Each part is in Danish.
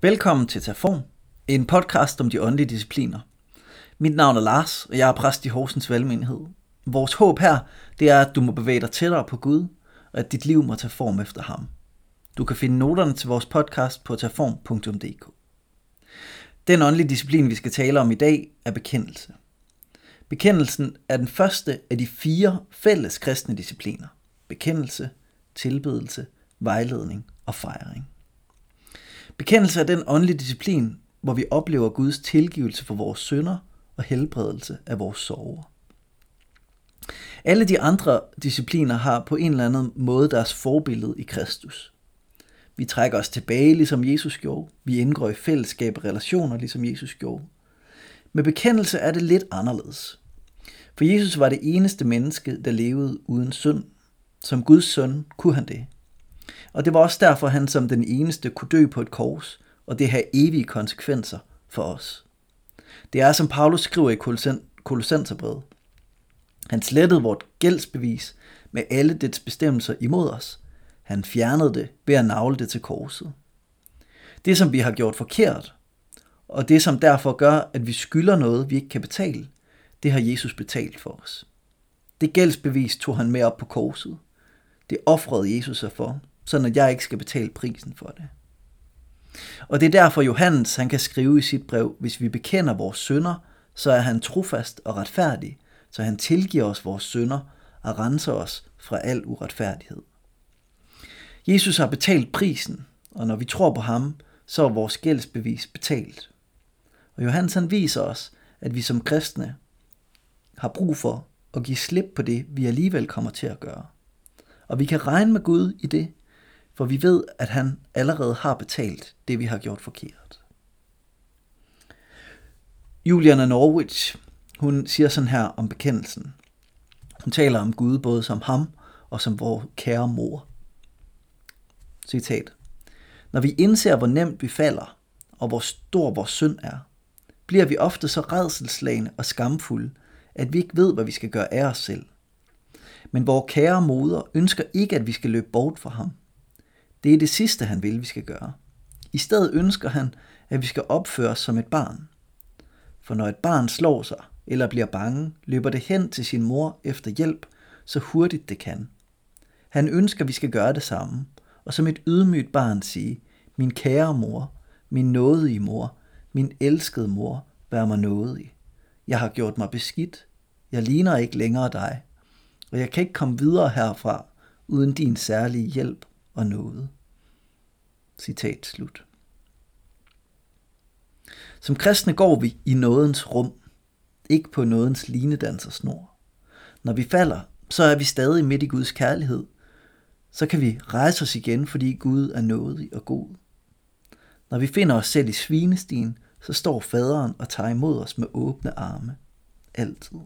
Velkommen til Tafon, en podcast om de åndelige discipliner. Mit navn er Lars, og jeg er præst i Horsens Valgmenighed. Vores håb her, det er, at du må bevæge dig tættere på Gud, og at dit liv må tage form efter ham. Du kan finde noterne til vores podcast på taform.dk. Den åndelige disciplin, vi skal tale om i dag, er bekendelse. Bekendelsen er den første af de fire fælles kristne discipliner. Bekendelse, tilbedelse, vejledning og fejring. Bekendelse er den åndelige disciplin, hvor vi oplever Guds tilgivelse for vores synder og helbredelse af vores sorger. Alle de andre discipliner har på en eller anden måde deres forbillede i Kristus. Vi trækker os tilbage, ligesom Jesus gjorde. Vi indgår i fællesskab og relationer, ligesom Jesus gjorde. Med bekendelse er det lidt anderledes. For Jesus var det eneste menneske, der levede uden synd. Som Guds søn kunne han det. Og det var også derfor, han som den eneste kunne dø på et kors, og det har evige konsekvenser for os. Det er, som Paulus skriver i Kolossenserbrevet. Han slettede vort gældsbevis med alle dets bestemmelser imod os. Han fjernede det ved at navle det til korset. Det, som vi har gjort forkert, og det, som derfor gør, at vi skylder noget, vi ikke kan betale, det har Jesus betalt for os. Det gældsbevis tog han med op på korset. Det offrede Jesus sig for, sådan at jeg ikke skal betale prisen for det. Og det er derfor Johannes han kan skrive i sit brev, hvis vi bekender vores synder, så er han trofast og retfærdig, så han tilgiver os vores synder og renser os fra al uretfærdighed. Jesus har betalt prisen, og når vi tror på ham, så er vores gældsbevis betalt. Og Johannes han viser os, at vi som kristne har brug for at give slip på det, vi alligevel kommer til at gøre. Og vi kan regne med Gud i det, for vi ved, at han allerede har betalt det, vi har gjort forkert. Juliana Norwich, hun siger sådan her om bekendelsen. Hun taler om Gud både som ham og som vores kære mor. Citat. Når vi indser, hvor nemt vi falder, og hvor stor vores synd er, bliver vi ofte så redselslagende og skamfulde, at vi ikke ved, hvad vi skal gøre af os selv. Men vores kære moder ønsker ikke, at vi skal løbe bort fra ham. Det er det sidste, han vil, vi skal gøre. I stedet ønsker han, at vi skal opføre os som et barn. For når et barn slår sig eller bliver bange, løber det hen til sin mor efter hjælp, så hurtigt det kan. Han ønsker, at vi skal gøre det samme, og som et ydmygt barn sige, min kære mor, min nådige mor, min elskede mor, vær mig nådig. Jeg har gjort mig beskidt. Jeg ligner ikke længere dig, og jeg kan ikke komme videre herfra uden din særlige hjælp og nåde. Citat slut. Som kristne går vi i nådens rum, ikke på nådens linedansersnor. Når vi falder, så er vi stadig midt i Guds kærlighed. Så kan vi rejse os igen, fordi Gud er nådig og god. Når vi finder os selv i svinestien, så står faderen og tager imod os med åbne arme. Altid.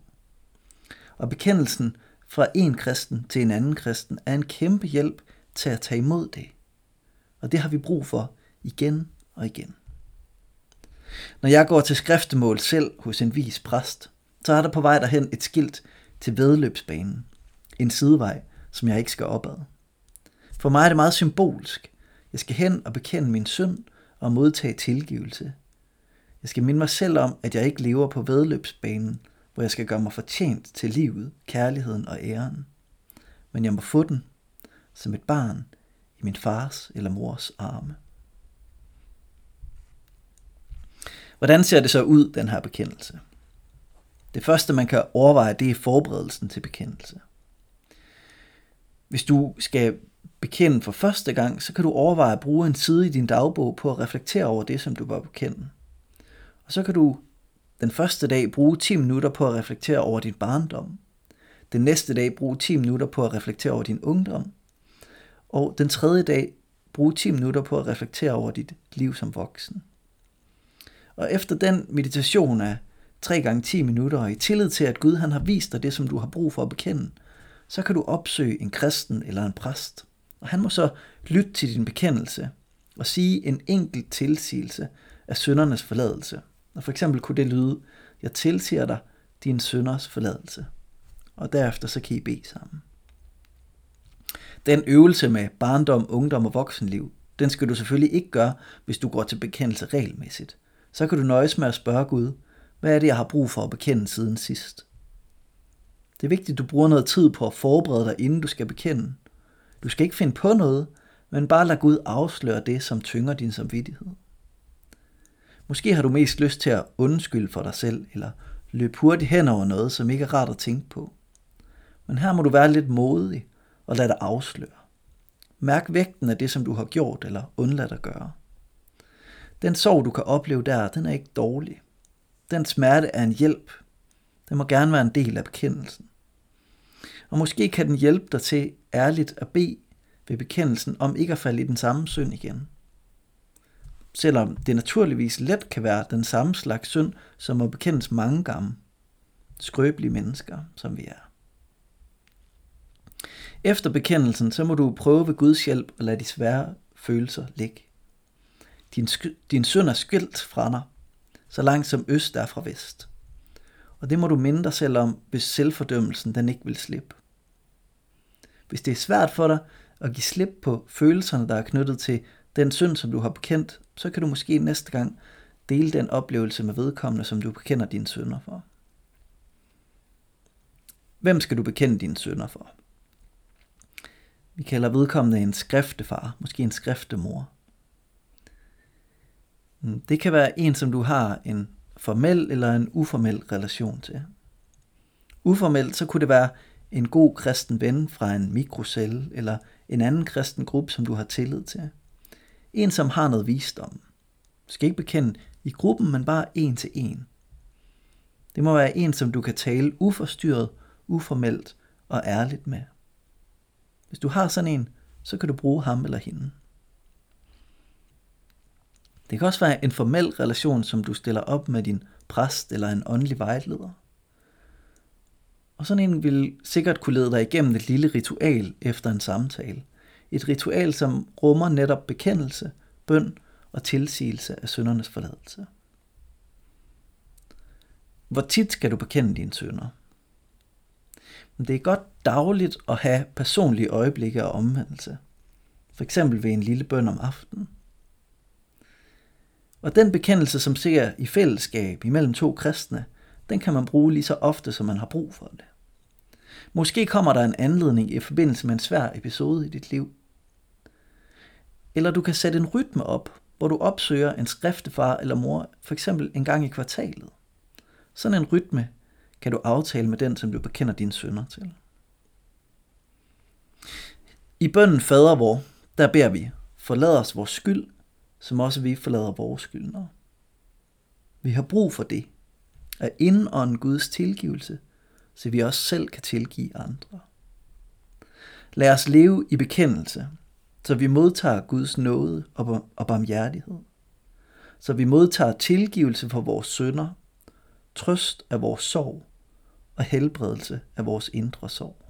Og bekendelsen fra en kristen til en anden kristen er en kæmpe hjælp til at tage imod det. Og det har vi brug for igen og igen. Når jeg går til skriftemål selv hos en vis præst, så er der på vej derhen et skilt til vedløbsbanen. En sidevej, som jeg ikke skal opad. For mig er det meget symbolsk. Jeg skal hen og bekende min synd og modtage tilgivelse. Jeg skal minde mig selv om, at jeg ikke lever på vedløbsbanen, hvor jeg skal gøre mig fortjent til livet, kærligheden og æren. Men jeg må få den som et barn i min fars eller mors arme. Hvordan ser det så ud, den her bekendelse? Det første, man kan overveje, det er forberedelsen til bekendelse. Hvis du skal bekende for første gang, så kan du overveje at bruge en side i din dagbog på at reflektere over det, som du var bekende. Og så kan du den første dag bruge 10 minutter på at reflektere over din barndom. Den næste dag bruge 10 minutter på at reflektere over din ungdom. Og den tredje dag bruge 10 minutter på at reflektere over dit liv som voksen. Og efter den meditation af 3 gange 10 minutter, og i tillid til, at Gud han har vist dig det, som du har brug for at bekende, så kan du opsøge en kristen eller en præst. Og han må så lytte til din bekendelse og sige en enkelt tilsigelse af søndernes forladelse. Og for eksempel kunne det lyde, jeg tilsiger dig din sønders forladelse. Og derefter så kan I bede sammen. Den øvelse med barndom, ungdom og voksenliv, Den skal du selvfølgelig ikke gøre, hvis du går til bekendelse regelmæssigt. Så kan du nøjes med at spørge Gud, hvad er det, jeg har brug for at bekende siden sidst? Det er vigtigt, at du bruger noget tid på at forberede dig, inden du skal bekende. Du skal ikke finde på noget, men bare lad Gud afsløre det, som tynger din samvittighed. Måske har du mest lyst til at undskylde for dig selv, eller løbe hurtigt hen over noget, som ikke er rart at tænke på. Men her må du være lidt modig og lad dig afsløre. Mærk vægten af det, som du har gjort eller undladt at gøre. Den sorg, du kan opleve der, den er ikke dårlig. Den smerte er en hjælp. Den må gerne være en del af bekendelsen. Og måske kan den hjælpe dig til ærligt at bede ved bekendelsen om ikke at falde i den samme synd igen. Selvom det naturligvis let kan være den samme slags synd, som må bekendes mange gange. Skrøbelige mennesker, som vi er. Efter bekendelsen, så må du prøve ved Guds hjælp at lade de svære følelser ligge. Din, din synd er skilt fra dig, så langt som øst er fra vest. Og det må du minde dig selv om, hvis selvfordømmelsen den ikke vil slippe. Hvis det er svært for dig at give slip på følelserne, der er knyttet til den synd, som du har bekendt, så kan du måske næste gang dele den oplevelse med vedkommende, som du bekender dine synder for. Hvem skal du bekende dine synder for? Vi kalder vedkommende en skriftefar, måske en skriftemor. Mm, det kan være en, som du har en formel eller en uformel relation til. Uformelt så kunne det være en god kristen ven fra en mikrocelle eller en anden kristen gruppe, som du har tillid til. En, som har noget visdom. Du skal ikke bekende i gruppen, men bare en til en. Det må være en, som du kan tale uforstyrret, uformelt og ærligt med. Hvis du har sådan en, så kan du bruge ham eller hende. Det kan også være en formel relation, som du stiller op med din præst eller en åndelig vejleder. Og sådan en vil sikkert kunne lede dig igennem et lille ritual efter en samtale. Et ritual, som rummer netop bekendelse, bøn og tilsigelse af syndernes forladelse. Hvor tit skal du bekende dine synder? Men det er godt dagligt at have personlige øjeblikke af omvendelse. For eksempel ved en lille bøn om aftenen. Og den bekendelse, som ser i fællesskab imellem to kristne, den kan man bruge lige så ofte, som man har brug for det. Måske kommer der en anledning i forbindelse med en svær episode i dit liv. Eller du kan sætte en rytme op, hvor du opsøger en skriftefar eller mor, for eksempel en gang i kvartalet. Sådan en rytme kan du aftale med den, som du bekender dine sønder til. I bønden Fader vor, der beder vi, forlad os vores skyld, som også vi forlader vores skyldnere. Vi har brug for det, at indånde Guds tilgivelse, så vi også selv kan tilgive andre. Lad os leve i bekendelse, så vi modtager Guds nåde og barmhjertighed. Så vi modtager tilgivelse for vores synder, trøst af vores sorg og helbredelse af vores indre sorg.